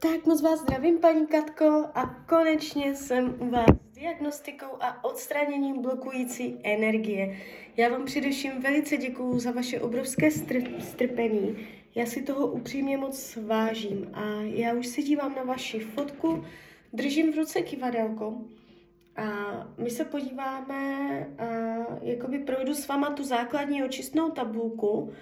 Tak moc vás zdravím, paní Katko, a konečně jsem u vás s diagnostikou a odstraněním blokující energie. Já vám především velice děkuju za vaše obrovské str- strpení. Já si toho upřímně moc vážím a já už se dívám na vaši fotku, držím v ruce kivadelko a my se podíváme, a jakoby projdu s váma tu základní očistnou tabulku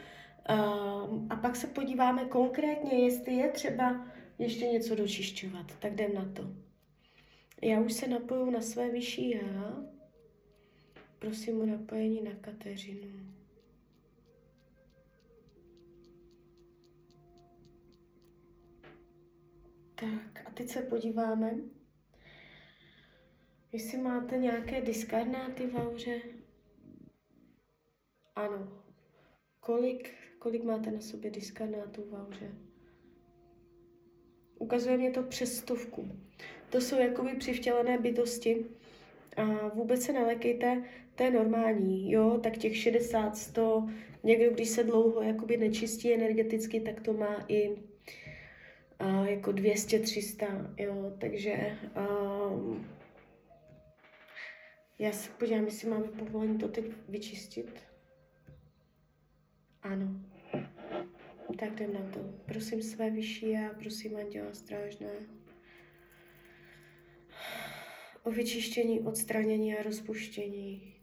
a pak se podíváme konkrétně, jestli je třeba ještě něco dočišťovat. Tak jdem na to. Já už se napoju na své vyšší já. Prosím o napojení na Kateřinu. Tak a teď se podíváme, jestli máte nějaké diskarnáty v auře. Ano. Kolik, kolik máte na sobě diskarnátů v auře? Ukazuje mě to přes stovku. To jsou jakoby přivtělené bytosti. A vůbec se nelekejte, to je normální, jo, tak těch 60, 100, někdo, když se dlouho jakoby nečistí energeticky, tak to má i a, jako 200, 300, jo, takže um, já se podívám, jestli máme povolení to teď vyčistit. Ano. Tak jdem na to. Prosím své vyšší a prosím Anděla Strážného o vyčištění, odstranění a rozpuštění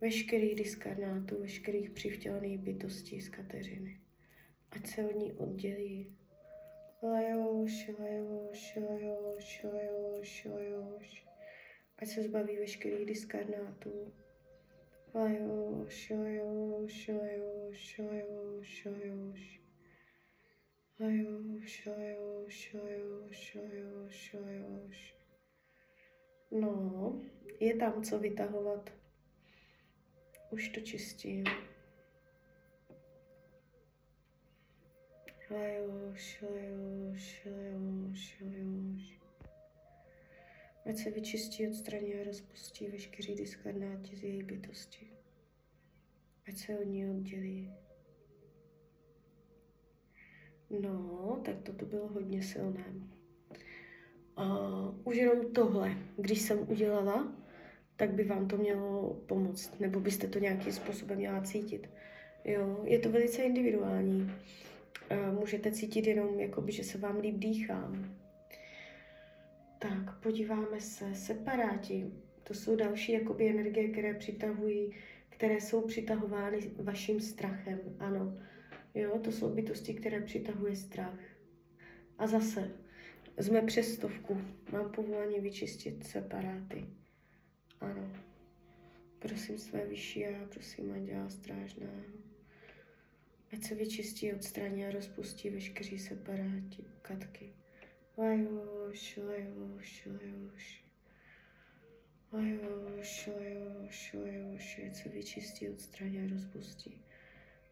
veškerých diskarnátů, veškerých přivtělených bytostí z Kateřiny. Ať se od ní oddělí. Lajoš, lajoš, lajoš, lajoš, lajoš. Ať se zbaví veškerých diskarnátů. Lajoš, lajoš, lajoš, lajoš, lajoš. No, je tam co vytahovat. Už to čistím. Ať se vyčistí, odstraní a rozpustí veškerý diskarnáti z její bytosti. Ať se od ní oddělí. No, tak toto bylo hodně silné. Uh, už jenom tohle, když jsem udělala, tak by vám to mělo pomoct, nebo byste to nějakým způsobem měla cítit. Jo, je to velice individuální. Uh, můžete cítit jenom, jakoby, že se vám líp dýchá. Tak, podíváme se. Separáti. To jsou další jakoby, energie, které přitahují, které jsou přitahovány vaším strachem. Ano, Jo, to jsou bytosti, které přitahuje strach. A zase, jsme přes stovku. Mám povolání vyčistit separáty. Ano. Prosím své vyšší a prosím Anděla Strážného. Ať se vyčistí, odstraní a rozpustí veškerý separáti, katky. Lajoš, lajoš, lajoš. Lajoš, lajoš, lajoš. Ať se vyčistí, odstraní a rozpustí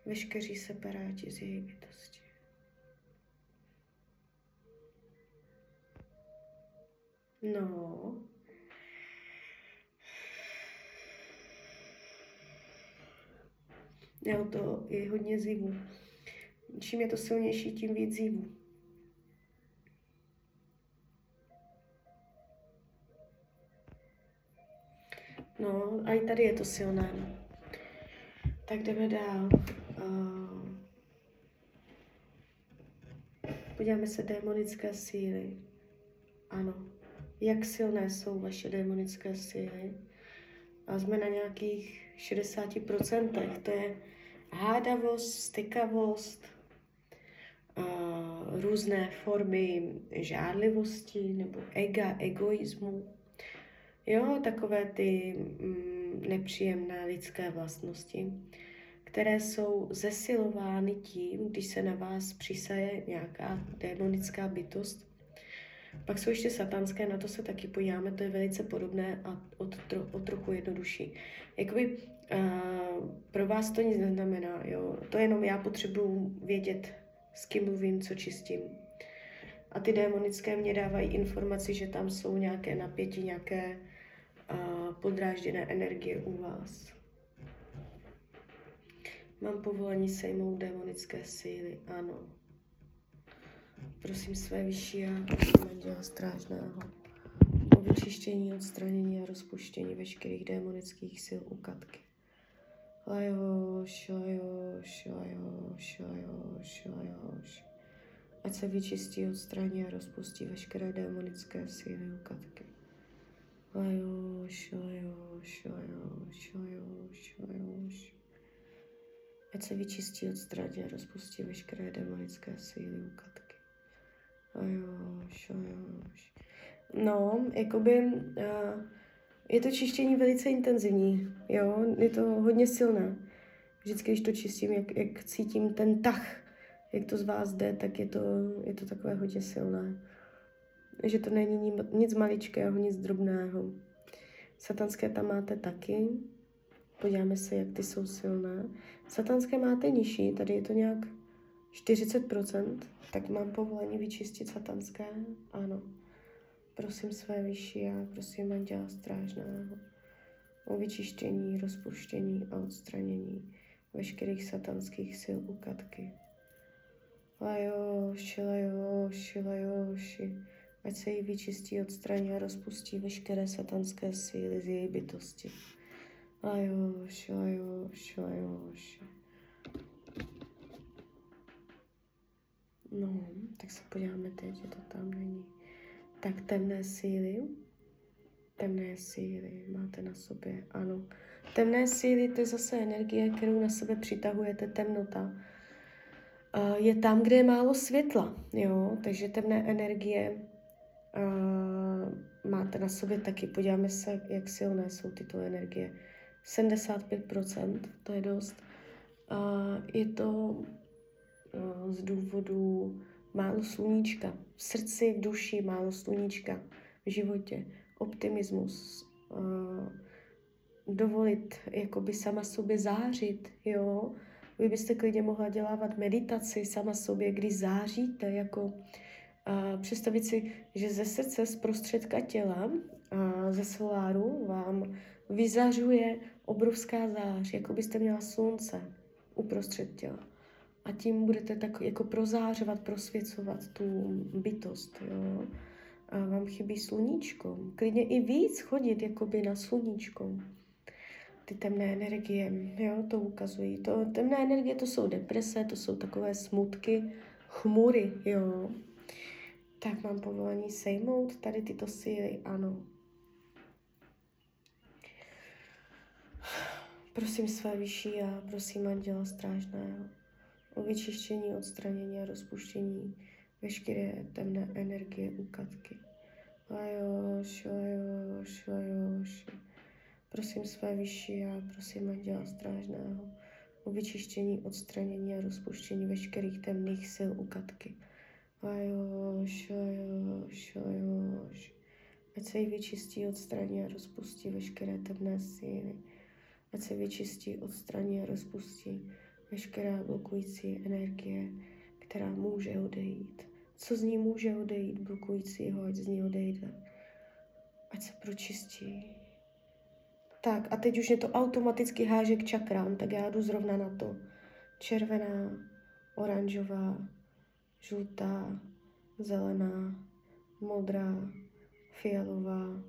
veškeří separáti z její bytosti. No. Jo, to je hodně zivu. Čím je to silnější, tím víc zivu. No, a i tady je to silné. Tak jdeme dál. Uh, podíváme se démonické síly. Ano. Jak silné jsou vaše démonické síly? A jsme na nějakých 60%. To je hádavost, stykavost, uh, různé formy žádlivosti nebo ega, egoismu. Jo, takové ty mm, nepříjemné lidské vlastnosti které jsou zesilovány tím, když se na vás přisaje nějaká démonická bytost. Pak jsou ještě satanské, na to se taky podíváme, to je velice podobné a o, tro, o trochu jednodušší. Jakoby uh, pro vás to nic neznamená, jo. To jenom já potřebuji vědět, s kým mluvím, co čistím. A ty démonické mě dávají informaci, že tam jsou nějaké napětí, nějaké uh, podrážděné energie u vás. Mám povolení sejmout démonické síly, ano. Prosím své vyšší a prosím anděla strážného o vyčištění, odstranění a rozpuštění veškerých démonických sil u Katky. Lajoš, lajoš, lajoš, lajoš, lajoš. Ať se vyčistí, odstraní a rozpustí veškeré démonické síly u Katky. Lajoš, lajoš, lajoš, lajoš, lajoš. Ať se vyčistí, odstraní a rozpustí veškeré demonické síly u Katky. Lajoš, lajoš. No, jakoby uh, je to čištění velice intenzivní, jo, je to hodně silné. Vždycky, když to čistím, jak, jak cítím ten tah, jak to z vás jde, tak je to, je to takové hodně silné že to není nic maličkého, nic drobného. Satanské tam máte taky. Podíváme se, jak ty jsou silné. Satanské máte nižší, tady je to nějak 40%, tak mám povolení vyčistit satanské? Ano. Prosím své vyšší a prosím anděla strážného o vyčištění, rozpuštění a odstranění veškerých satanských sil u katky. Lajoši, lajoši, lajoši ať se jí vyčistí, odstraní a rozpustí veškeré satanské síly z její bytosti. Lajoš, lajoš, lajoš. No, tak se podíváme teď, že to tam není. Tak temné síly, temné síly máte na sobě, ano. Temné síly, to je zase energie, kterou na sebe přitahujete, temnota. Je tam, kde je málo světla, jo, takže temné energie máte na sobě taky, podíváme se, jak silné jsou tyto energie. 75%, to je dost. Uh, je to z důvodu málo sluníčka. V srdci, v duši málo sluníčka. V životě. Optimismus. Dovolit jakoby sama sobě zářit, jo. Vy byste klidně mohla dělávat meditaci sama sobě, kdy záříte jako a představit si, že ze srdce, z prostředka těla, a ze soláru vám vyzařuje obrovská zář, jako byste měla slunce uprostřed těla. A tím budete tak jako prozářovat, prosvěcovat tu bytost, jo. A vám chybí sluníčko. Klidně i víc chodit jakoby na sluníčko. Ty temné energie, jo, to ukazují. To, temné energie to jsou deprese, to jsou takové smutky, chmury, jo. Tak mám povolení sejmout tady tyto síly, ano. Prosím své vyšší a prosím anděla strážného o vyčištění, odstranění a rozpuštění veškeré temné energie u katky. Lajoš, lajoš, lajoš. Prosím své vyšší a prosím anděla strážného o vyčištění, odstranění a rozpuštění veškerých temných sil u katky. Ajoš, ajoš, ajoš. Ať se jí vyčistí, odstraní a rozpustí veškeré temné síly. Ať se vyčistí, odstraní a rozpustí veškerá blokující energie, která může odejít. Co z ní může odejít blokujícího, ať z ní odejde. Ať se pročistí. Tak a teď už je to automaticky háže k čakrám, tak já jdu zrovna na to. Červená, oranžová, žlutá, zelená, modrá, fialová,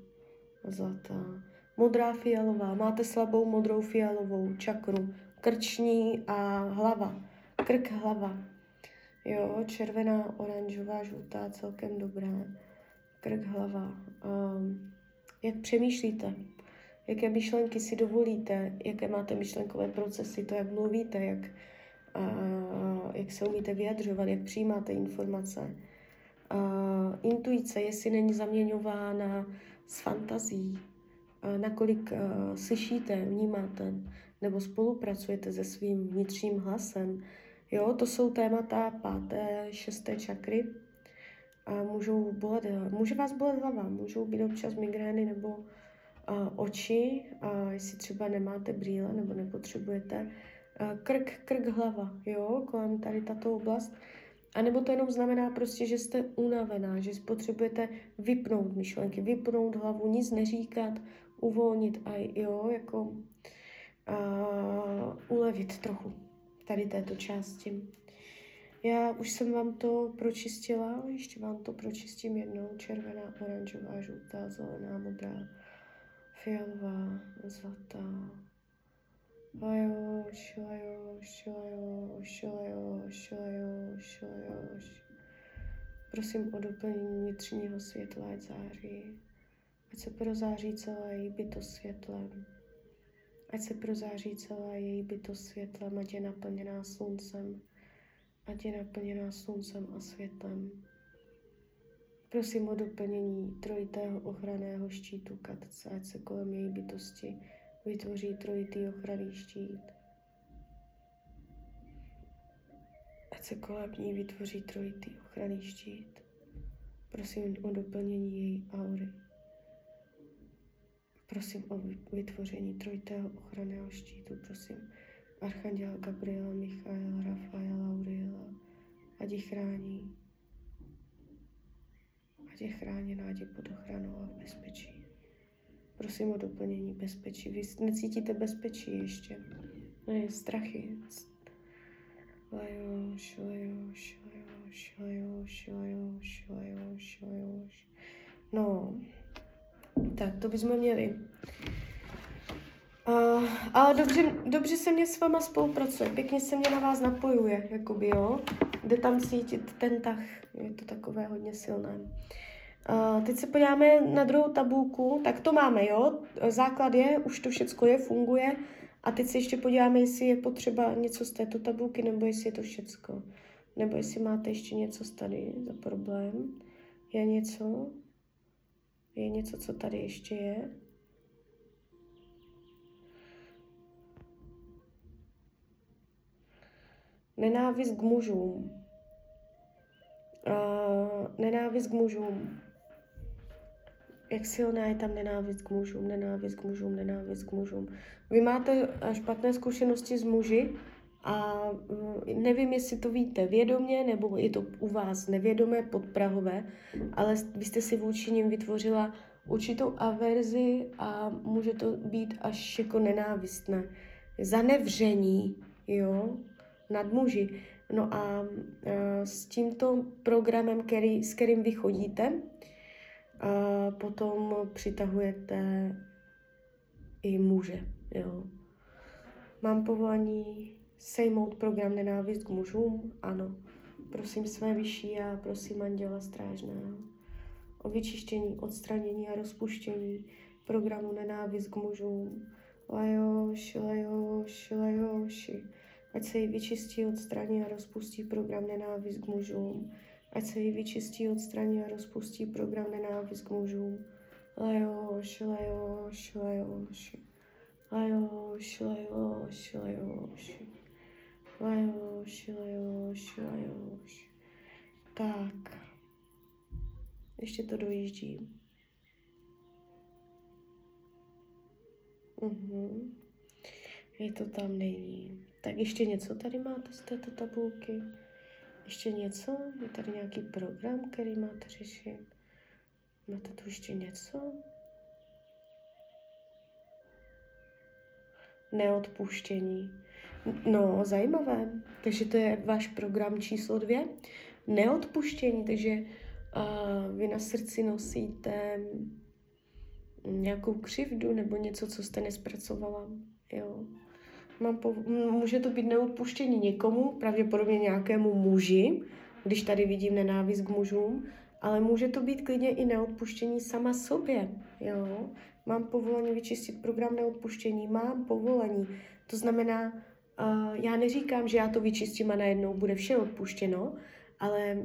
zlatá. Modrá, fialová. Máte slabou modrou, fialovou čakru. Krční a hlava. Krk, hlava. Jo, červená, oranžová, žlutá, celkem dobré. Krk, hlava. Um, jak přemýšlíte? Jaké myšlenky si dovolíte? Jaké máte myšlenkové procesy? To, jak mluvíte, jak uh, jak se umíte vyjadřovat, jak přijímáte informace. Uh, intuice, jestli není zaměňována s fantazí, nakolik slyšíte, vnímáte, nebo spolupracujete se svým vnitřním hlasem. Jo, to jsou témata páté, šesté čakry. A můžou bolet, může vás bolet hlava, můžou být občas migrény nebo uh, oči, a jestli třeba nemáte brýle nebo nepotřebujete, Eh, krk, krk, hlava, jo, kolem tady tato oblast. A nebo to jenom znamená prostě, že jste unavená, že potřebujete vypnout myšlenky, vypnout hlavu, nic neříkat, uvolnit a jo, jako uh, ulevit trochu tady této části. Já už jsem vám to pročistila, ještě vám to pročistím jednou. Červená, oranžová, žlutá, zelená, modrá, fialová, zlatá. Prosím o doplnění vnitřního světla, ať září. Ať se prozáří celá její bytost světlem. Ať se prozáří celá její bytost světlem, ať je naplněná sluncem. Ať je naplněná sluncem a světlem. Prosím o doplnění trojitého ochranného štítu katce, ať se kolem její bytosti vytvoří trojitý ochranný štít. Ať se kolem ní vytvoří trojitý ochranný štít. Prosím o doplnění její aury. Prosím o vytvoření trojitého ochranného štítu. Prosím Archanděla Gabriela, Michaela, Rafaela, Auriela. Ať ji chrání. Ať je chráněná, ať je pod ochranou a v bezpečí. Prosím o doplnění bezpečí. Vy necítíte bezpečí ještě. Ne, strachy. Lajoš, lajoš, lajoš, lajoš, lajoš, lajoš, lajoš. No, tak to bychom měli. Uh, ale dobře, dobře se mě s váma spolupracuje, pěkně se mě na vás napojuje, jakoby, jo. Jde tam cítit ten tah, je to takové hodně silné. Uh, teď se podíváme na druhou tabulku, tak to máme, jo. Základ je, už to všecko je, funguje. A teď se ještě podíváme, jestli je potřeba něco z této tabulky, nebo jestli je to všecko. Nebo jestli máte ještě něco tady za problém. Je něco? Je něco, co tady ještě je? Nenávist k mužům. Uh, nenávist k mužům. Jak silná je tam nenávist k mužům, nenávist k mužům, nenávist k mužům. Vy máte špatné zkušenosti s muži a nevím, jestli to víte vědomě, nebo je to u vás nevědomé, podprahové, ale vy jste si vůči ním vytvořila určitou averzi a může to být až jako nenávistné. Zanevření, jo, nad muži. No a uh, s tímto programem, který, s kterým vy chodíte, uh, potom přitahujete i muže. Jo. Mám povolání sejmout program Nenávist k mužům? Ano. Prosím své vyšší a prosím Anděla Strážného o vyčištění, odstranění a rozpuštění programu Nenávist k mužům. Lajoš, lajoš, lajoši. Ať se jí vyčistí, odstraní a rozpustí program Nenávist k mužům. Ať se jí vyčistí, odstraní a rozpustí program Nenávist k mužům. Lajoš, lajoš, lajoš. Lajoš, lajoš, lajoš. Lajoš, lajoš, lajoš. Tak. Ještě to dojíždí. Mhm. Je to tam není. Tak ještě něco tady máte z této tabulky? Ještě něco? Je tady nějaký program, který máte řešit? Máte tu ještě něco? Neodpuštění. No, zajímavé. Takže to je váš program číslo dvě. Neodpuštění, takže uh, vy na srdci nosíte nějakou křivdu nebo něco, co jste nespracovala. Jo. Mám po, může to být neodpuštění někomu, pravděpodobně nějakému muži, když tady vidím nenávist k mužům, ale může to být klidně i neodpuštění sama sobě. Jo? Mám povolení vyčistit program neodpuštění, mám povolení. To znamená, uh, já neříkám, že já to vyčistím a najednou bude vše odpuštěno, ale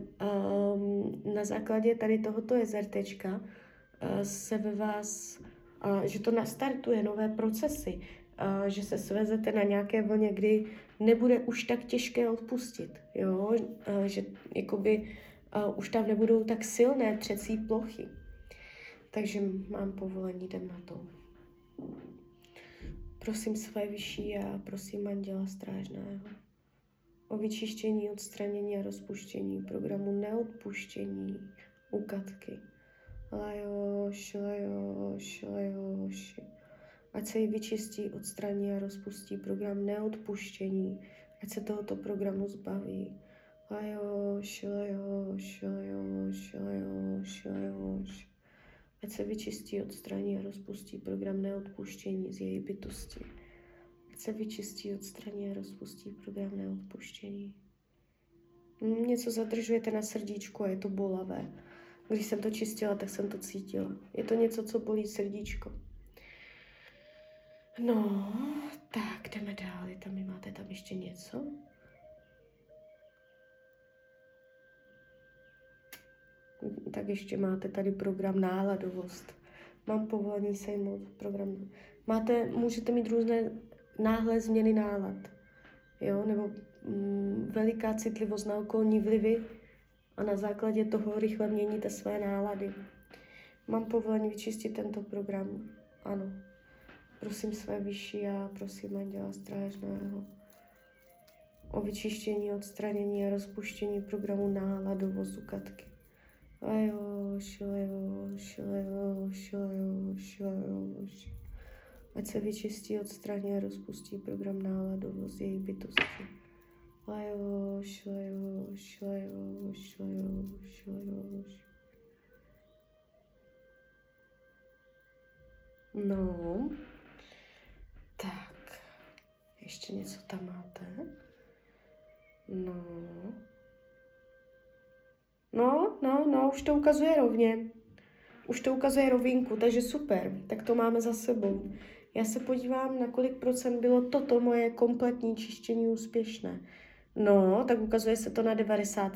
um, na základě tady tohoto jezertečka uh, se ve vás, uh, že to nastartuje nové procesy, uh, že se svezete na nějaké vlně, kdy nebude už tak těžké odpustit, jo, uh, že jakoby uh, už tam nebudou tak silné třecí plochy. Takže mám povolení, jdem na to. Prosím své vyšší a prosím Anděla Strážného o vyčištění, odstranění a rozpuštění programu neodpuštění u Katky. Lajoš, lajoš, lajoš. Ať se jí vyčistí, odstraní a rozpustí program neodpuštění. Ať se tohoto programu zbaví. Lajoš, lajoš, lajoš, lajoš, lajoš. Ať se vyčistí, odstraní a rozpustí program neodpuštění z její bytosti. Ať se vyčistí, odstraní a rozpustí program neodpuštění. Něco zadržujete na srdíčku a je to bolavé. Když jsem to čistila, tak jsem to cítila. Je to něco, co bolí srdíčko. No, tak jdeme dál. Tam máte tam ještě něco? Tak ještě máte tady program náladovost. Mám povolení sejmout program. Máte, můžete mít různé náhle změny nálad, jo, nebo mm, veliká citlivost na okolní vlivy a na základě toho rychle měníte své nálady. Mám povolení vyčistit tento program? Ano. Prosím své vyšší a prosím Anděla Strážného o vyčištění, odstranění a rozpuštění programu náladovostu Katky. Ať se vyčistí, odstraní a rozpustí program náladovost její bytosti. No, tak, ještě něco tam máte? No, No, no, no, už to ukazuje rovně. Už to ukazuje rovinku, takže super, tak to máme za sebou. Já se podívám, na kolik procent bylo toto moje kompletní čištění úspěšné. No, tak ukazuje se to na 90.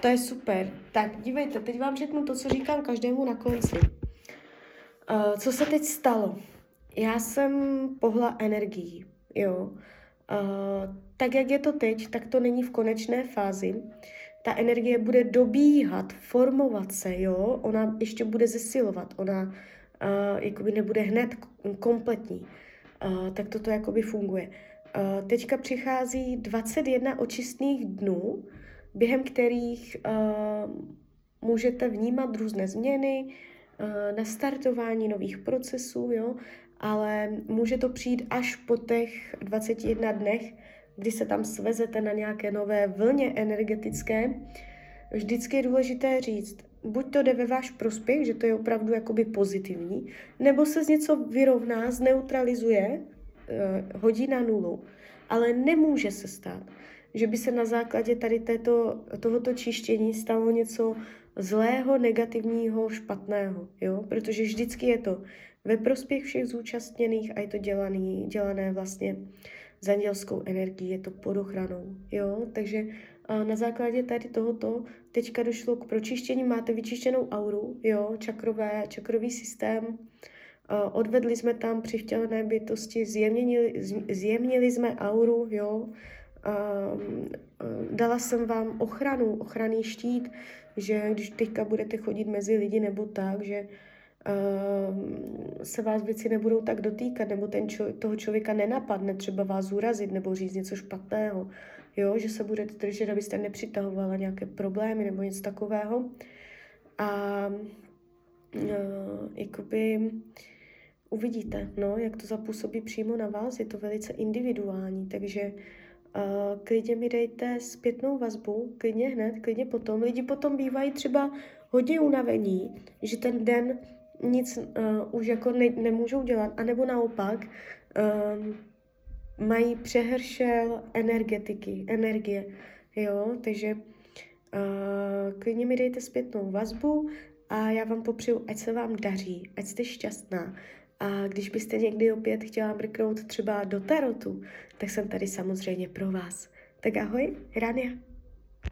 To je super. Tak, dívejte, teď vám řeknu to, co říkám každému na konci. Uh, co se teď stalo? Já jsem pohla energií, jo. Uh, tak, jak je to teď, tak to není v konečné fázi ta energie bude dobíhat, formovat se, jo, ona ještě bude zesilovat, ona uh, jakoby nebude hned kompletní. Uh, tak toto jakoby funguje. Uh, teďka přichází 21 očistných dnů, během kterých uh, můžete vnímat různé změny, uh, nastartování nových procesů, jo, ale může to přijít až po těch 21 dnech, kdy se tam svezete na nějaké nové vlně energetické, vždycky je důležité říct, buď to jde ve váš prospěch, že to je opravdu jakoby pozitivní, nebo se z něco vyrovná, zneutralizuje, eh, hodí na nulu. Ale nemůže se stát, že by se na základě tady této, tohoto čištění stalo něco zlého, negativního, špatného, jo? Protože vždycky je to ve prospěch všech zúčastněných a je to dělaný, dělané vlastně s andělskou energií, je to pod ochranou, jo, takže na základě tady tohoto teďka došlo k pročištění, máte vyčištěnou auru, jo, čakrové, čakrový systém, odvedli jsme tam při vtělené bytosti, zjemnili, zjemnili jsme auru, jo, dala jsem vám ochranu, ochranný štít, že když teďka budete chodit mezi lidi nebo tak, že se vás věci nebudou tak dotýkat, nebo ten čo, toho člověka nenapadne třeba vás urazit nebo říct něco špatného, jo, že se budete držet, abyste nepřitahovala nějaké problémy nebo něco takového. A uh, jakoby uvidíte, no, jak to zapůsobí přímo na vás, je to velice individuální, takže uh, klidně mi dejte zpětnou vazbu, klidně hned, klidně potom. Lidi potom bývají třeba hodně unavení, že ten den nic uh, už jako ne, nemůžou dělat, anebo naopak um, mají přehršel energetiky, energie, jo, takže uh, klidně mi dejte zpětnou vazbu a já vám popřeju, ať se vám daří, ať jste šťastná. A když byste někdy opět chtěla mrknout třeba do tarotu, tak jsem tady samozřejmě pro vás. Tak ahoj, Rania.